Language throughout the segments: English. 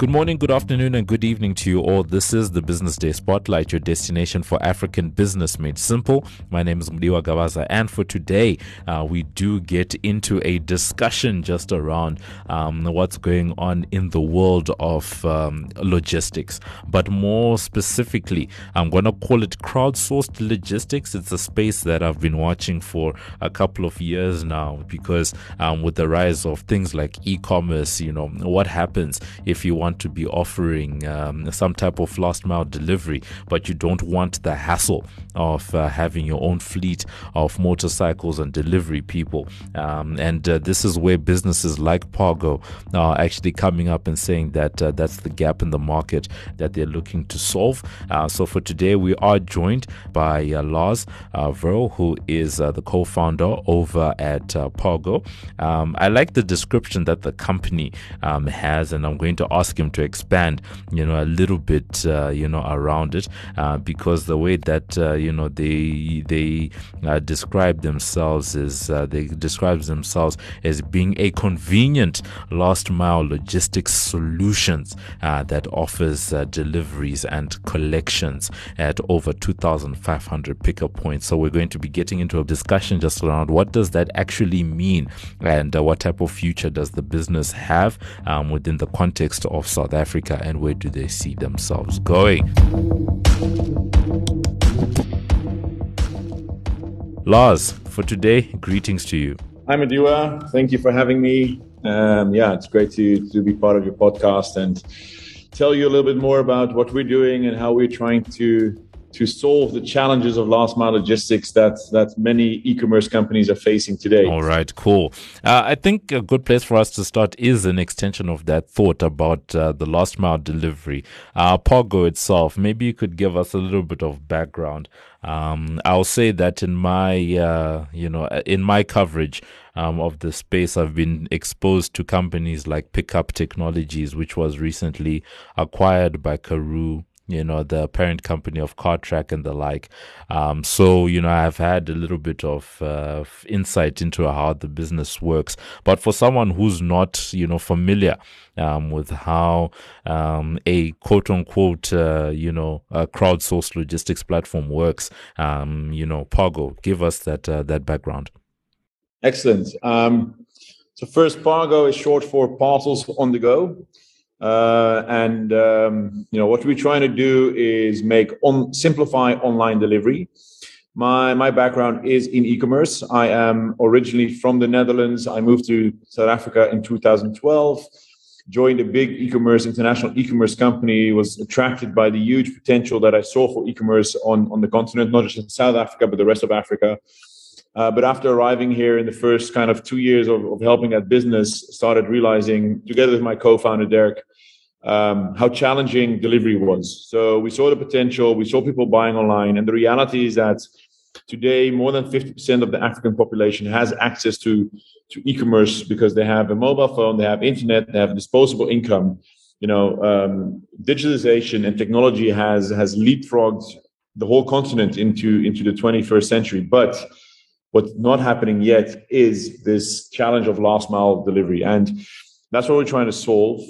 Good morning, good afternoon, and good evening to you all. This is the Business Day Spotlight, your destination for African business made simple. My name is Mudiwa Gavaza, and for today, uh, we do get into a discussion just around um, what's going on in the world of um, logistics. But more specifically, I'm going to call it crowdsourced logistics. It's a space that I've been watching for a couple of years now because um, with the rise of things like e commerce, you know, what happens if you want want to be offering um, some type of last mile delivery, but you don't want the hassle of uh, having your own fleet of motorcycles and delivery people. Um, and uh, this is where businesses like Pargo are actually coming up and saying that uh, that's the gap in the market that they're looking to solve. Uh, so for today, we are joined by uh, Lars uh, Veul, who is uh, the co founder over at Pargo. Um, I like the description that the company um, has, and I'm going to ask him to expand, you know, a little bit, uh, you know, around it, uh, because the way that uh, you know they they uh, describe themselves is uh, they describe themselves as being a convenient last mile logistics solutions that offers deliveries and collections at over 2,500 pickup points. So we're going to be getting into a discussion just around what does that actually mean and what type of future does the business have um, within the context of South Africa and where do they see themselves going? Lars, for today, greetings to you. Hi, Mudiwa. Thank you for having me. Um, yeah, it's great to, to be part of your podcast and tell you a little bit more about what we're doing and how we're trying to to solve the challenges of last mile logistics that that many e-commerce companies are facing today. All right, cool. Uh, I think a good place for us to start is an extension of that thought about uh, the last mile delivery. Uh, Pargo itself, maybe you could give us a little bit of background. Um, I'll say that in my, uh, you know, in my coverage, um, of the space, I've been exposed to companies like Picup Technologies, which was recently acquired by Karoo you know, the parent company of CarTrack and the like. Um, so, you know, I've had a little bit of uh, insight into how the business works. But for someone who's not, you know, familiar um, with how um, a quote unquote, uh, you know, crowdsourced logistics platform works, um, you know, Pargo, give us that uh, that background. Excellent. Um, so first, Pargo is short for parcels on the go. Uh, and um, you know what we're trying to do is make on simplify online delivery. My my background is in e-commerce. I am originally from the Netherlands. I moved to South Africa in 2012. Joined a big e-commerce international e-commerce company. Was attracted by the huge potential that I saw for e-commerce on on the continent, not just in South Africa but the rest of Africa. Uh, but after arriving here in the first kind of two years of, of helping that business, started realizing together with my co-founder Derek um, how challenging delivery was. So we saw the potential, we saw people buying online, and the reality is that today more than 50% of the African population has access to to e-commerce because they have a mobile phone, they have internet, they have disposable income. You know, um, digitalization and technology has has leapfrogged the whole continent into into the 21st century, but what's not happening yet is this challenge of last mile delivery and that's what we're trying to solve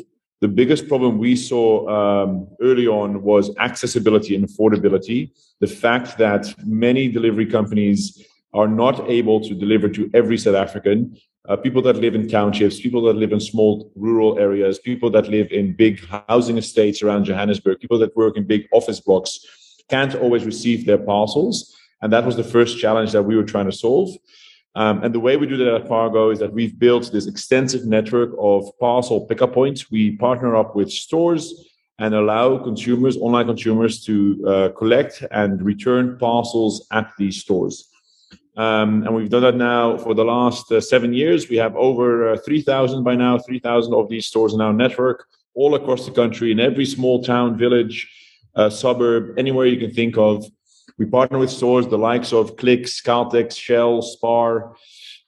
the biggest problem we saw um, early on was accessibility and affordability. The fact that many delivery companies are not able to deliver to every South African. Uh, people that live in townships, people that live in small rural areas, people that live in big housing estates around Johannesburg, people that work in big office blocks can't always receive their parcels. And that was the first challenge that we were trying to solve. Um, and the way we do that at Pargo is that we've built this extensive network of parcel pickup points. We partner up with stores and allow consumers, online consumers, to uh, collect and return parcels at these stores. Um, and we've done that now for the last uh, seven years. We have over uh, 3,000 by now, 3,000 of these stores in our network, all across the country, in every small town, village, uh, suburb, anywhere you can think of. We partner with stores the likes of Clicks, Caltex, Shell, Spar,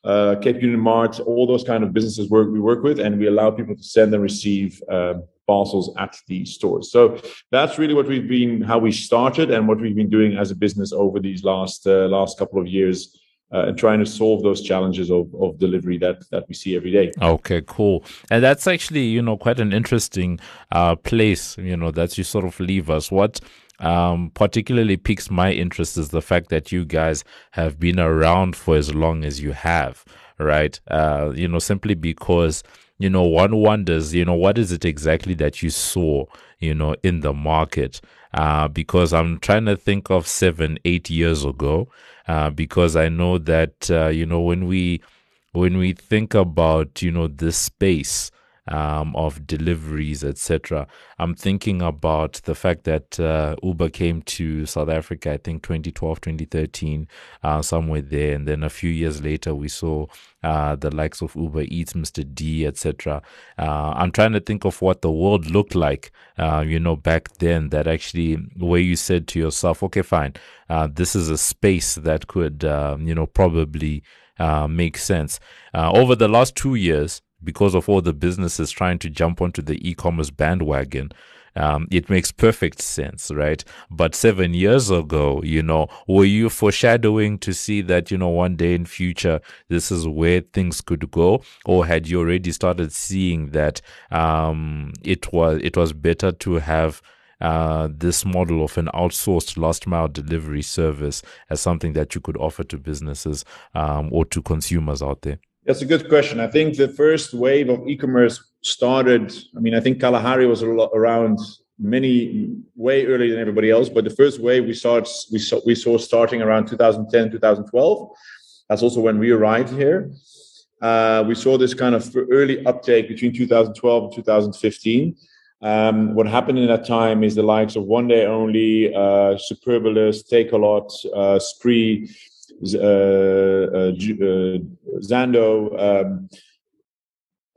uh, Cape Union Mart, all those kind of businesses work, we work with, and we allow people to send and receive uh, parcels at the stores. So that's really what we've been, how we started, and what we've been doing as a business over these last uh, last couple of years uh, and trying to solve those challenges of, of delivery that that we see every day. Okay, cool. And that's actually you know quite an interesting uh, place you know that you sort of leave us. What um, particularly piques my interest is the fact that you guys have been around for as long as you have, right? Uh, you know, simply because you know one wonders, you know, what is it exactly that you saw, you know, in the market? Uh, because I'm trying to think of seven, eight years ago uh, because I know that uh, you know when we when we think about you know this space um, of deliveries, etc. I'm thinking about the fact that uh, Uber came to South Africa, I think 2012, 2013, uh, somewhere there, and then a few years later we saw uh, the likes of Uber Eats, Mr. D, etc. Uh, I'm trying to think of what the world looked like, uh, you know, back then. That actually, where you said to yourself, okay, fine, uh, this is a space that could, you know, probably make sense. over the last two years, because of all the businesses trying to jump onto the e-commerce bandwagon um, it makes perfect sense, right? But seven years ago, you know, were you foreshadowing to see that, you know, one day in future, this is where things could go? Or had you already started seeing that um, it was it was better to have uh, this model of an outsourced last mile delivery service as something that you could offer to businesses um, or to consumers out there? That's a good question. I think the first wave of e-commerce started. I mean, I think Kalahari was around many way earlier than everybody else, but the first wave we saw we saw we saw starting around 2010, 2012. That's also when we arrived here. Uh, we saw this kind of early uptake between 2012 and 2015. Um, what happened in that time is the likes of One Day Only, uh, Takealot, uh, Spree, uh, uh, Zando, um,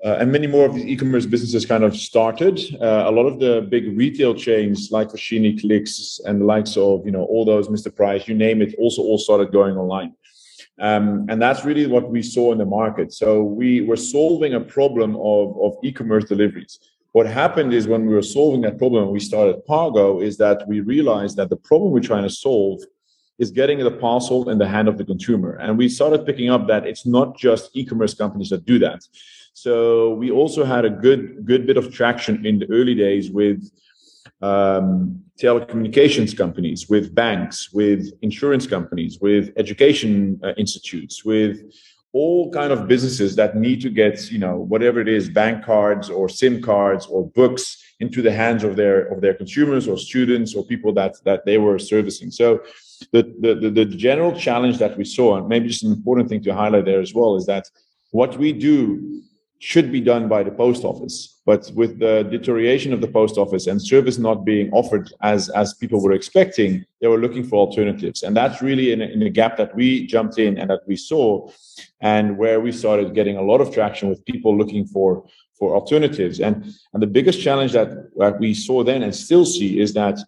uh, and many more of these e-commerce businesses kind of started. Uh, a lot of the big retail chains like Foschini, Clicks, and the likes of you know all those Mr. Price, you name it, also all started going online. Um, and that's really what we saw in the market. So we were solving a problem of, of e-commerce deliveries. What happened is when we were solving that problem, we started Pargo, is that we realized that the problem we're trying to solve is getting the parcel in the hand of the consumer. And we started picking up that it's not just e-commerce companies that do that. So we also had a good good bit of traction in the early days with um, telecommunications companies, with banks, with insurance companies, with education uh, institutes, with all kind of businesses that need to get you know whatever it is bank cards or sim cards or books into the hands of their of their consumers or students or people that that they were servicing so the, the, the, general challenge that we saw, and maybe just an important thing to highlight there as well, is that what we do should be done by the post office. But with the deterioration of the post office and service not being offered as, as people were expecting, they were looking for alternatives. And that's really in a, in a gap that we jumped in and that we saw, and where we started getting a lot of traction with people looking for, for alternatives. And, and the biggest challenge that, that we saw then and still see is that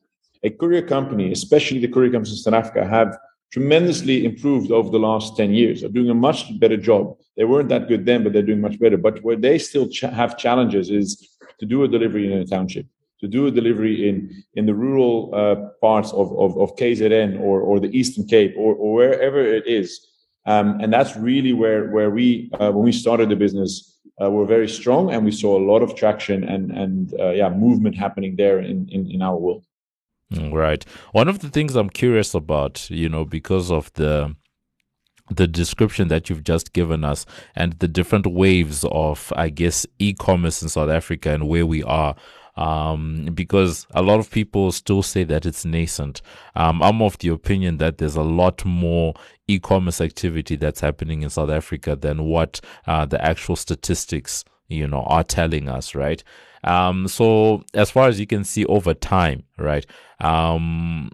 a courier company, especially the courier companies in South Africa, have tremendously improved over the last 10 years. They're doing a much better job. They weren't that good then, but they're doing much better. But where they still ch- have challenges is to do a delivery in a township, to do a delivery in, in the rural uh, parts of, of, of, KZN or, or the Eastern Cape or, or wherever it is. Um, and that's really where, where we, uh, when we started the business, uh, were very strong and we saw a lot of traction and, and uh, yeah, movement happening there in, in, in our world. Right. One of the things I'm curious about, you know, because of the the description that you've just given us and the different waves of, I guess, e-commerce in South Africa and where we are. Um, because a lot of people still say that it's nascent. Um, I'm of the opinion that there's a lot more e-commerce activity that's happening in South Africa than what uh, the actual statistics, you know, are telling us, right? Um, so as far as you can see over time, right? Um,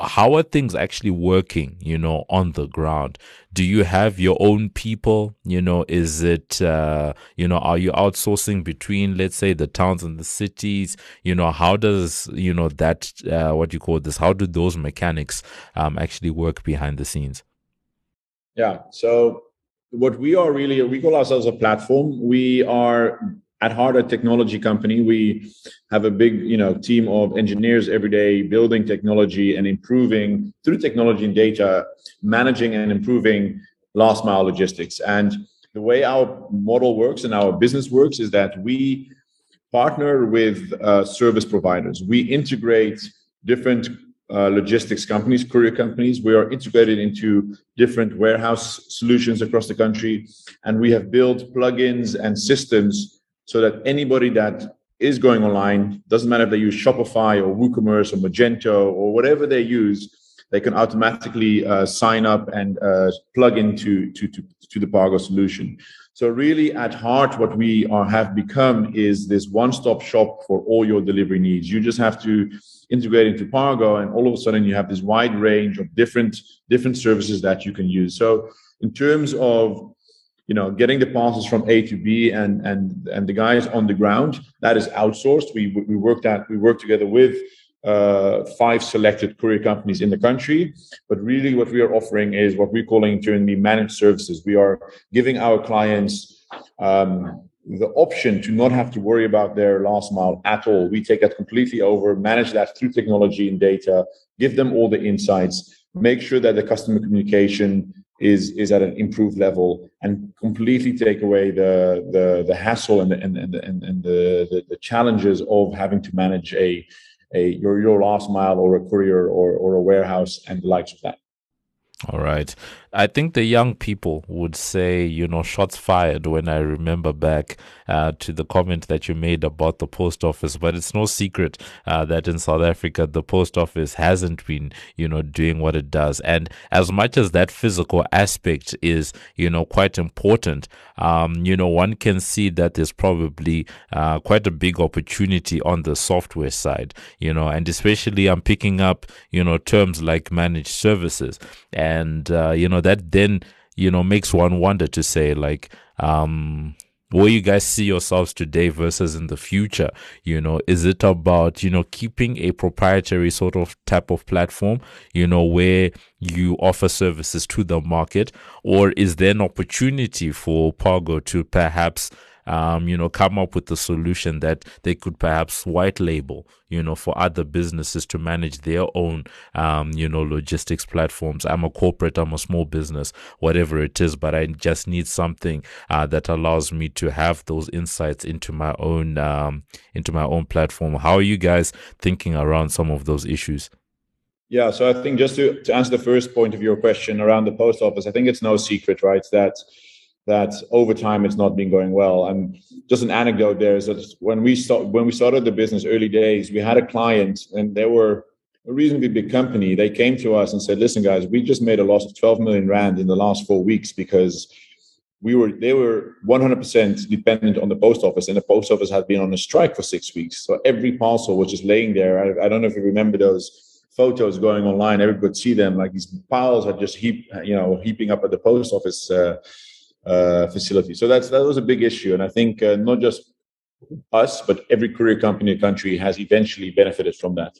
how are things actually working, you know, on the ground? Do you have your own people? You know, is it, uh, you know, are you outsourcing between, let's say, the towns and the cities? You know, how does, you know, that, uh, what you call this, how do those mechanics, um, actually work behind the scenes? Yeah. So what we are really, we call ourselves a platform. We are at heart a technology company. We have a big you know team of engineers every day building technology and improving through technology and data managing and improving last mile logistics. And the way our model works and our business works is that we partner with uh, service providers. We integrate different uh, logistics companies, courier companies. We are integrated into different warehouse solutions across the country, and we have built plugins and systems so that anybody that is going online, doesn't matter if they use Shopify or WooCommerce or Magento or whatever they use, they can automatically uh, sign up and uh, plug into to, to, to the Pargo solution. So really at heart, what we are, have become is this one-stop shop for all your delivery needs. You just have to integrate into Pargo and all of a sudden you have this wide range of different, different services that you can use. So in terms of you know getting the parcels from a to b and and and the guys on the ground that is outsourced we we work that we work together with uh, five selected courier companies in the country. But really what we are offering is what we're calling internally managed services. We are giving our clients um, the option to not have to worry about their last mile at all. We take that completely over manage that through technology and data give them all the insights make sure that the customer communication is is at an improved level and completely take away the the, the hassle and the, and, and, and, the, the challenges of having to manage a a your your last mile or a courier or or a warehouse and the likes of that. All right. I think the young people would say, you know, shots fired when I remember back uh, to the comment that you made about the post office. But it's no secret uh, that in South Africa, the post office hasn't been, you know, doing what it does. And as much as that physical aspect is, you know, quite important, um, you know, one can see that there's probably uh, quite a big opportunity on the software side, you know, and especially I'm picking up, you know, terms like managed services. And, uh, you know, know that then you know makes one wonder to say like um where you guys see yourselves today versus in the future? You know is it about you know keeping a proprietary sort of type of platform you know where you offer services to the market? Or is there an opportunity for Pargo to perhaps um, you know, come up with a solution that they could perhaps white label, you know, for other businesses to manage their own, um, you know, logistics platforms. I'm a corporate, I'm a small business, whatever it is, but I just need something uh, that allows me to have those insights into my own, um, into my own platform. How are you guys thinking around some of those issues? Yeah, so I think just to, to answer the first point of your question around the post office, I think it's no secret, right, that that over time it's not been going well. And just an anecdote there is that when we start, when we started the business early days, we had a client and they were a reasonably big company. They came to us and said, "Listen, guys, we just made a loss of 12 million rand in the last four weeks because." We were they were 100% dependent on the post office, and the post office had been on a strike for six weeks. So every parcel was just laying there. I, I don't know if you remember those photos going online. Everybody could see them, like these piles are just heap, you know, heaping up at the post office uh, uh, facility. So that's that was a big issue, and I think uh, not just us, but every courier company in the country has eventually benefited from that.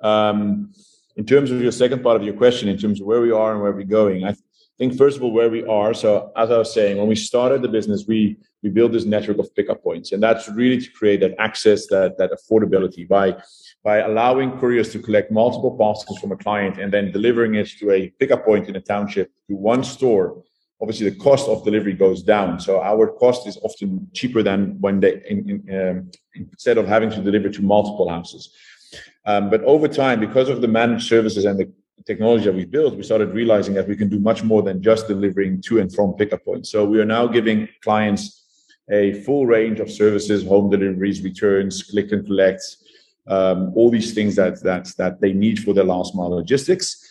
Um, in terms of your second part of your question, in terms of where we are and where we're going, I think first of all where we are. So as I was saying, when we started the business, we we built this network of pickup points, and that's really to create that access, that that affordability by by allowing couriers to collect multiple parcels from a client and then delivering it to a pickup point in a township to one store obviously the cost of delivery goes down. So our cost is often cheaper than when they in, in, um, instead of having to deliver to multiple houses. Um, but over time, because of the managed services and the technology that we built, we started realizing that we can do much more than just delivering to and from pickup points. So we are now giving clients a full range of services, home deliveries, returns, click and collect, um, all these things that that that they need for their last mile logistics.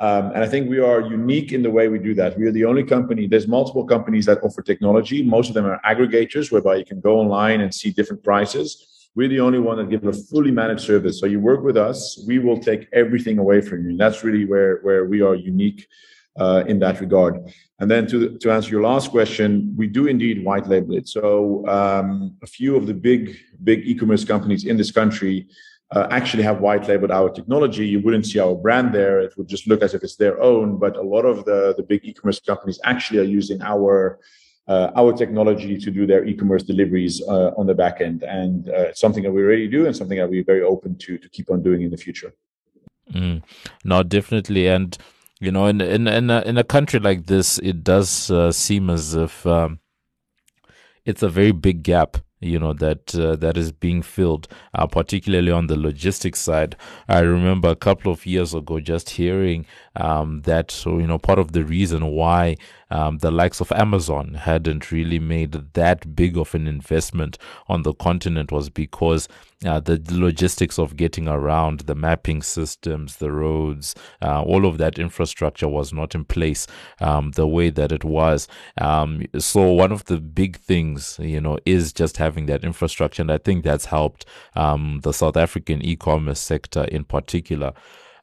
Um, and I think we are unique in the way we do that. We are the only company, there's multiple companies that offer technology. Most of them are aggregators whereby you can go online and see different prices. We're the only one that gives a fully managed service. So you work with us, we will take everything away from you. And that's really where, where we are unique uh, in that regard. And then to, to answer your last question, we do indeed white label it. So um, a few of the big, big e-commerce companies in this country uh, actually have white labeled our technology, you wouldn't see our brand there. It would just look as if it's their own. But a lot of the, the big e-commerce companies actually are using our uh, our technology to do their e-commerce deliveries uh, on the back end, and uh, something that we already do, and something that we're very open to to keep on doing in the future. Mm, no, definitely, and you know, in in in a, in a country like this, it does uh, seem as if um, it's a very big gap you know that uh, that is being filled uh, particularly on the logistics side. I remember a couple of years ago just hearing um, that so you know part of the reason why um, the likes of amazon hadn't really made that big of an investment on the continent was because uh, the logistics of getting around the mapping systems, the roads, uh, all of that infrastructure was not in place um, the way that it was. Um, so one of the big things, you know, is just having that infrastructure, and I think that's helped um, the South African e-commerce sector in particular.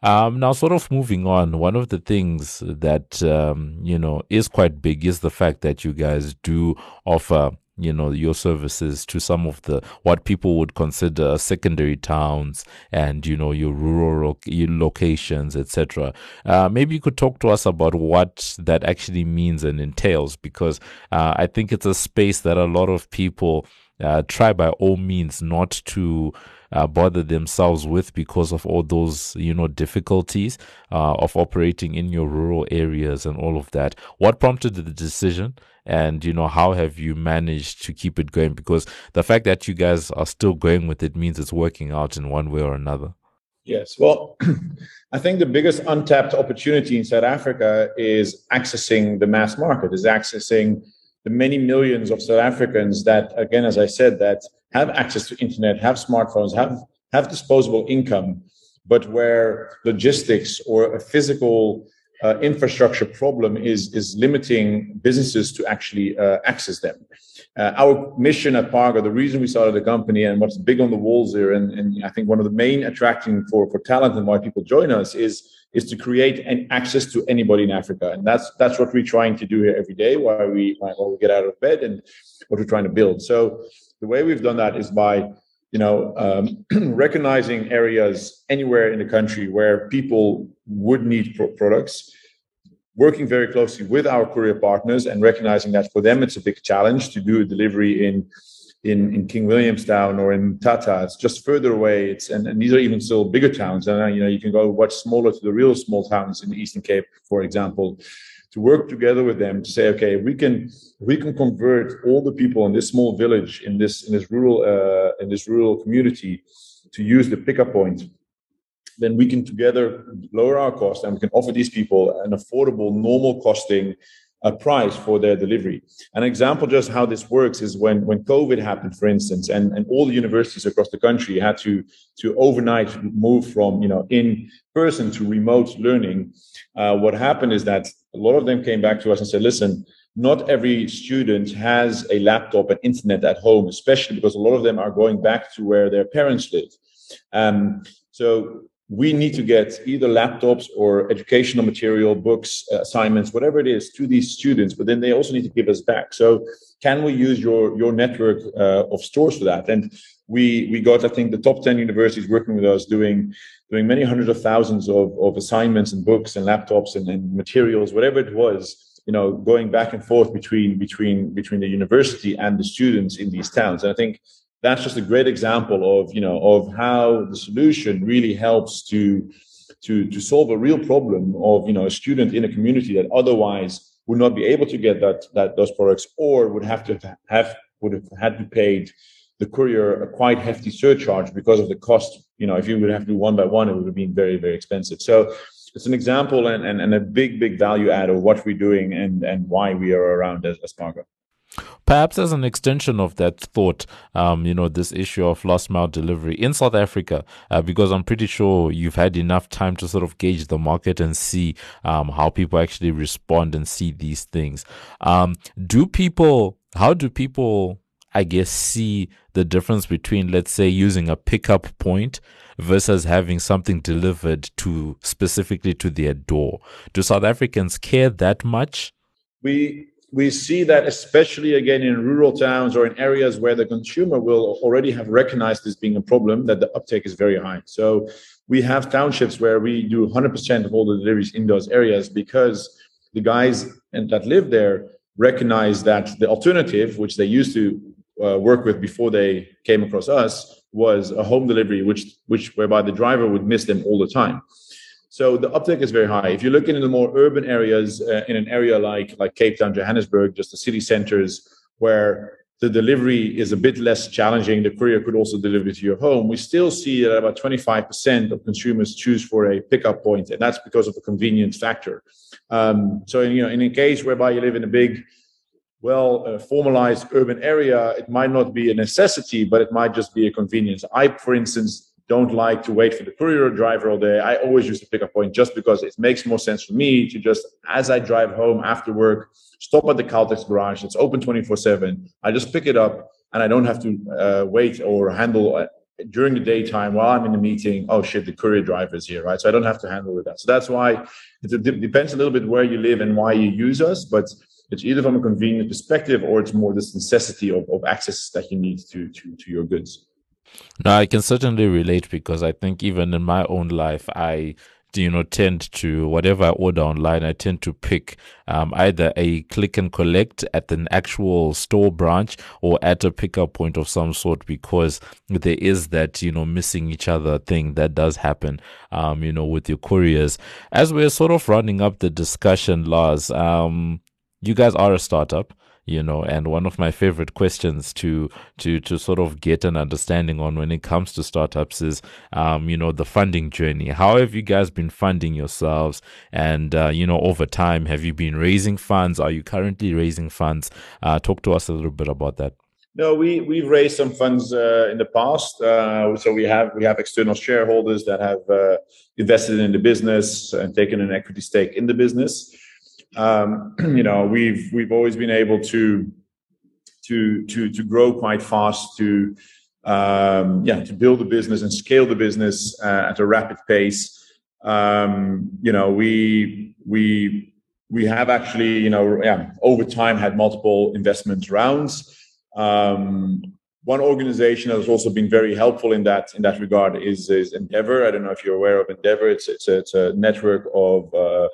Um, now, sort of moving on, one of the things that, um, you know, is quite big is the fact that you guys do offer you know your services to some of the what people would consider secondary towns and you know your rural locations etc uh, maybe you could talk to us about what that actually means and entails because uh, i think it's a space that a lot of people uh, try by all means not to uh, bother themselves with because of all those you know difficulties uh, of operating in your rural areas and all of that. What prompted the decision? And you know how have you managed to keep it going? Because the fact that you guys are still going with it means it's working out in one way or another. Yes. Well i think the biggest untapped opportunity in south africa is accessing the mass market is accessing the many millions of south africans that again as i said that have access to internet have smartphones have have disposable income but where logistics or a physical uh, infrastructure problem is is limiting businesses to actually uh, access them. Uh, our mission at Pargo, the reason we started the company and what's big on the walls here, and, and I think one of the main attracting for, for talent and why people join us is is to create an access to anybody in Africa, and that's that's what we're trying to do here every day. Why we why we get out of bed and what we're trying to build. So the way we've done that is by you know, um, recognizing areas anywhere in the country where people would need pro- products, working very closely with our courier partners and recognizing that for them it's a big challenge to do a delivery in in, in King Williamstown or in Mthatha. It's just further away. It's and, and these are even still bigger towns. And uh, you know, you can go much smaller to the real small towns in the Eastern Cape, for example to work together with them to say, okay, we can we can convert all the people in this small village in this in this rural uh, in this rural community to use the pickup point. Then we can together lower our cost and we can offer these people an affordable, normal costing a price for their delivery. An example just how this works is when when COVID happened, for instance, and, and all the universities across the country had to to overnight move from you know in person to remote learning. Uh, what happened is that a lot of them came back to us and said, "Listen." Not every student has a laptop and internet at home, especially because a lot of them are going back to where their parents live. Um, so we need to get either laptops or educational material, books, assignments, whatever it is, to these students. But then they also need to give us back. So, can we use your your network uh, of stores for that? And we we got, I think, the top ten universities working with us, doing doing many hundreds of thousands of, of assignments and books and laptops and, and materials, whatever it was. You know, going back and forth between between between the university and the students in these towns. And I think that's just a great example of you know of how the solution really helps to to to solve a real problem of you know a student in a community that otherwise would not be able to get that that those products or would have to have would have had to paid the courier a quite hefty surcharge because of the cost you know if you would have to do one by one it would have been very very expensive so it's an example and, and, and a big big value add of what we're doing and and why we are around as, as. Perhaps as an extension of that thought, um, you know, this issue of last mile delivery in South Africa, uh, because I'm pretty sure you've had enough time to sort of gauge the market and see um, how people actually respond and see these things. Um, do people, how do people, I guess, see the difference between, let's say, using a pickup point versus having something delivered to specifically to their door? Do South Africans care that much? We we see that especially again in rural towns or in areas where the consumer will already have recognized this being a problem that the uptake is very high so we have townships where we do 100% of all the deliveries in those areas because the guys that live there recognize that the alternative, which they used to uh, work with before they came across us, was a home delivery, which which whereby the driver would miss them all the time. So the uptake is very high. If you look into the more urban areas, uh, in an area like like Cape Town, Johannesburg, just the city centers where the delivery is a bit less challenging, the courier could also deliver to your home. We still see that about 25% of consumers choose for a pickup point, and that's because of the convenience factor. Um, so, in, you know, in a case whereby you live in a big well uh, formalized urban area, it might not be a necessity, but it might just be a convenience. I, for instance, don't like to wait for the courier driver all day. I always use the pickup point just because it makes more sense for me to just, as I drive home after work, stop at the Caltex garage. It's open 24 7. I just pick it up and I don't have to uh, wait or handle uh, during the daytime while I'm in the meeting. Oh shit, the courier driver is here, right? So I don't have to handle with that. So that's why it depends a little bit where you live and why you use us. But it's either from a convenience perspective or it's more this necessity of, of access that you need to, to, to your goods. No, I can certainly relate because I think even in my own life, I you know tend to whatever I order online, I tend to pick um, either a click and collect at an actual store branch or at a pickup point of some sort because there is that you know missing each other thing that does happen, um, you know, with your couriers. As we're sort of rounding up the discussion, Lars, um, you guys are a startup you know and one of my favorite questions to to to sort of get an understanding on when it comes to startups is um you know the funding journey. How have you guys been funding yourselves? And uh, you know over time have you been raising funds? Are you currently raising funds? Uh, talk to us a little bit about that. No, we we've raised some funds uh, in the past. Uh, so we have we have external shareholders that have uh, invested in the business and taken an equity stake in the business um, you know we've we've always been able to to to to grow quite fast to um, yeah to build a business and scale the business uh, at a rapid pace um, you know we we we have actually you know yeah over time had multiple investment rounds um, one organization that has also been very helpful in that in that regard is, is Endeavor. I don't know if you're aware of Endeavor. It's it's a, it's a network of uh,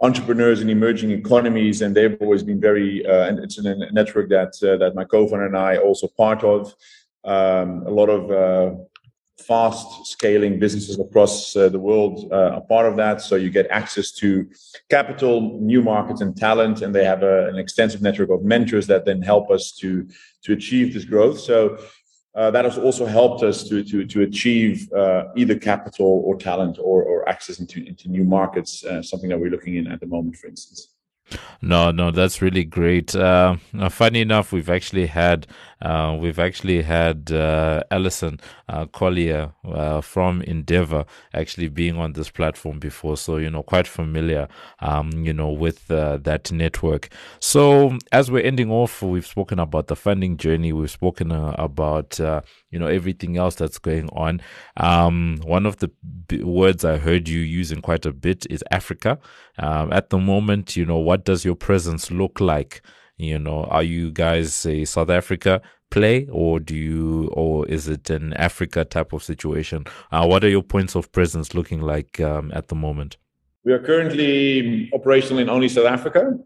entrepreneurs in emerging economies, and they've always been very. Uh, and it's a network that uh, that my co-founder and I also part of. Um, a lot of uh, fast scaling businesses across uh, the world uh, are part of that. So you get access to capital, new markets, and talent, and they have a, an extensive network of mentors that then help us to to achieve this growth. So uh, that has also helped us to to to achieve uh, either capital or talent or or access into into new markets. Uh, something that we're looking in at the moment, for instance. No, no, that's really great. Uh, funny enough, we've actually had uh, we've actually had uh, Alison uh, Collier uh, from Endeavor actually being on this platform before, so you know quite familiar, um, you know, with uh, that network. So as we're ending off, we've spoken about the funding journey. We've spoken uh, about you know everything else that's going on. Um, one of the b- words I heard you using quite a bit is Africa. Um, at the moment, you know, what does your presence look like? You know, are you guys a South Africa play, or do you, or is it an Africa type of situation? Uh, what are your points of presence looking like um, at the moment? We are currently operational in only South Africa.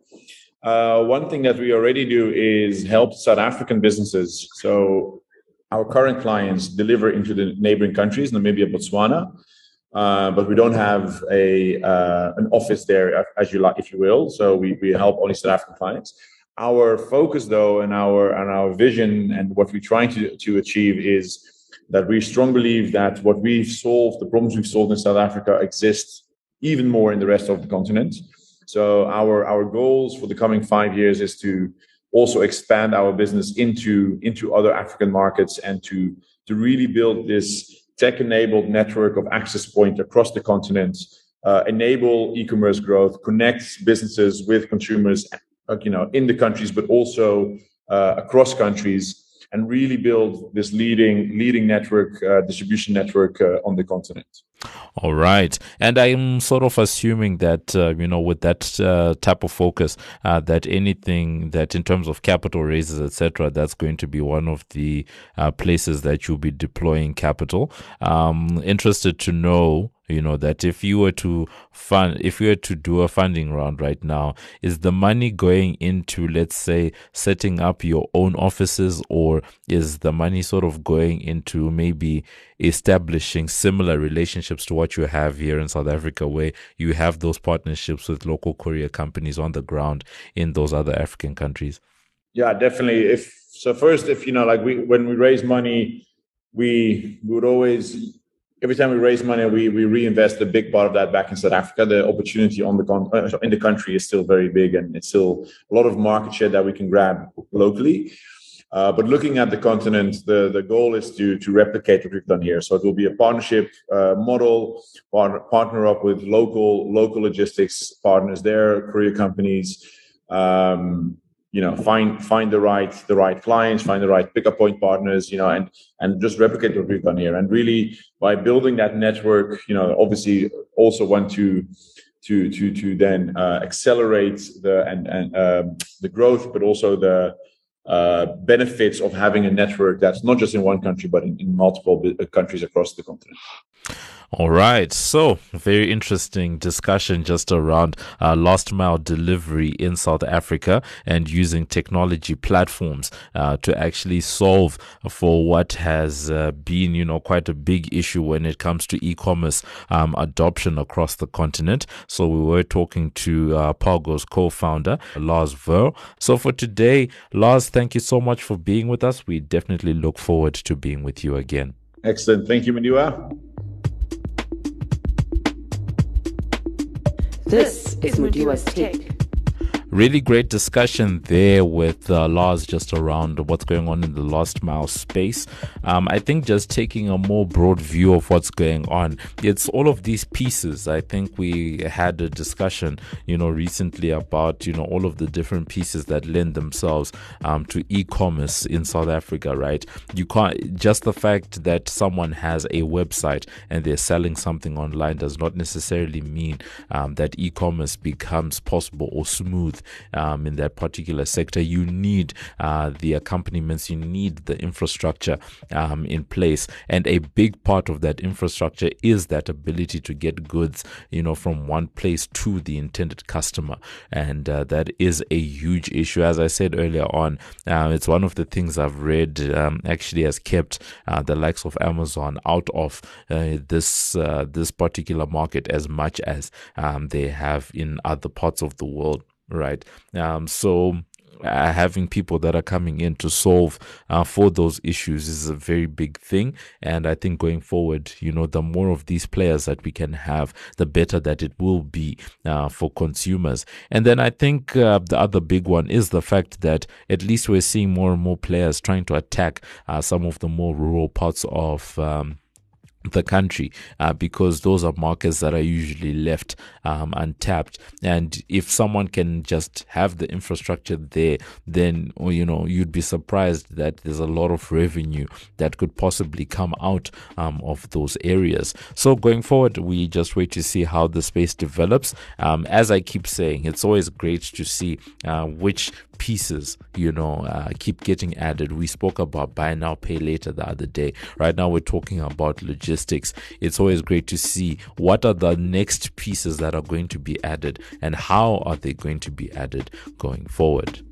Uh, one thing that we already do is help South African businesses. So our current clients deliver into the neighboring countries, Namibia, Botswana, uh, but we don't have a uh, an office there, as you like, if you will. So we, we help only South African clients. Our focus, though, and our and our vision and what we're trying to, to achieve is that we strongly believe that what we've solved, the problems we've solved in South Africa, exist even more in the rest of the continent. So our our goals for the coming five years is to also expand our business into into other African markets and to to really build this tech-enabled network of access point across the continent, uh, enable e-commerce growth, connect businesses with consumers uh, you know, in the countries, but also uh, across countries, and really build this leading leading network uh, distribution network uh, on the continent. All right, and I'm sort of assuming that uh, you know with that uh, type of focus, uh, that anything that in terms of capital raises, etc., that's going to be one of the uh, places that you'll be deploying capital. Um, interested to know you know that if you were to fund if you were to do a funding round right now is the money going into let's say setting up your own offices or is the money sort of going into maybe establishing similar relationships to what you have here in South Africa where you have those partnerships with local courier companies on the ground in those other African countries? Yeah definitely. If so first if you know like we when we raise money we would always every time we raise money, we, we reinvest a big part of that back in South Africa. The opportunity on the con- uh, in the country is still very big, and it's still a lot of market share that we can grab locally. Uh, but looking at the continent, the, the goal is to to replicate what we've done here. So it will be a partnership uh, model, partner, partner up with local local logistics partners there, courier companies. Um, you know find find the right the right clients find the right pickup point partners you know and and just replicate what we've done here. And really by building that network you know obviously also want to to to to then uh, accelerate the and and um, the growth but also the uh, benefits of having a network that's not just in one country but in, in multiple countries across the continent all right. So, very interesting discussion just around uh, last mile delivery in South Africa and using technology platforms uh, to actually solve for what has uh, been, you know, quite a big issue when it comes to e commerce um, adoption across the continent. So, we were talking to uh, co founder, Lars Veul. So, for today, Lars, thank you so much for being with us. We definitely look forward to being with you again. Excellent. Thank you, Mudiwa. This is Mudiwa's Take. Really great discussion there with uh, Lars just around what's going on in the last mile space. Um, I think just taking a more broad view of what's going on, it's all of these pieces. I think we had a discussion, you know, recently about, you know, all of the different pieces that lend themselves um, to e commerce in South Africa, right? You can't, just the fact that someone has a website and they're selling something online does not necessarily mean um, that e commerce becomes possible or smooth um, in that particular sector. You need uh, the accompaniments, you need the infrastructure um, in place. And a big part of that infrastructure is that ability to get goods, you know, from one place to the intended customer. And uh, that is a huge issue. As I said earlier on, uh, it's one of the things I've read um, actually has kept uh, the likes of Amazon out of uh, this uh, this particular market as much as um, they have in other parts of the world right? Um, so uh, having people that are coming in to solve uh, for those issues is a very big thing. And I think going forward, you know, the more of these players that we can have, the better that it will be uh, for consumers. And then I think uh, the other big one is the fact that at least we're seeing more and more players trying to attack uh, some of the more rural parts of. Um, the country uh, because those are markets that are usually left um, untapped. And if someone can just have the infrastructure there then you know you'd be surprised that there's a lot of revenue that could possibly come out um, of those areas. So going forward we just wait to see how the space develops. Um, as i keep saying it's always great to see uh, which pieces, you know, uh, keep getting added. We spoke about buy now, pay later the other day. Right now, we're talking about logistics. It's always great to see what are the next pieces that are going to be added and how are they going to be added going forward.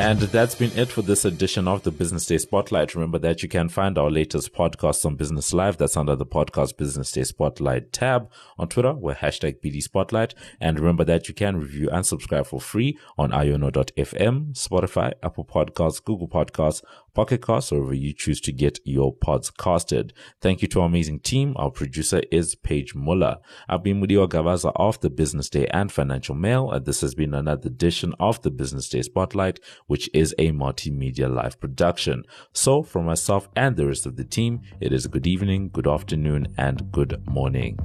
And that's been it for this edition of the Business Day Spotlight. Remember that you can find our latest podcasts on Business Live. That's under the podcast Business Day Spotlight tab. On Twitter, we're hashtag BD Spotlight. And remember that you can review and subscribe for free on iono.fm, Spotify, Apple Podcasts, Google Podcasts, Pocket Casts, wherever you choose to get your pods casted. Thank you to our amazing team. Our producer is Paige Muller. I've been Mudiwa Gavaza of the Business Day and Financial Mail, and this has been another edition of the Business Day Spotlight, which is a multimedia live production. So, for myself and the rest of the team, it is good evening, good afternoon, and good morning.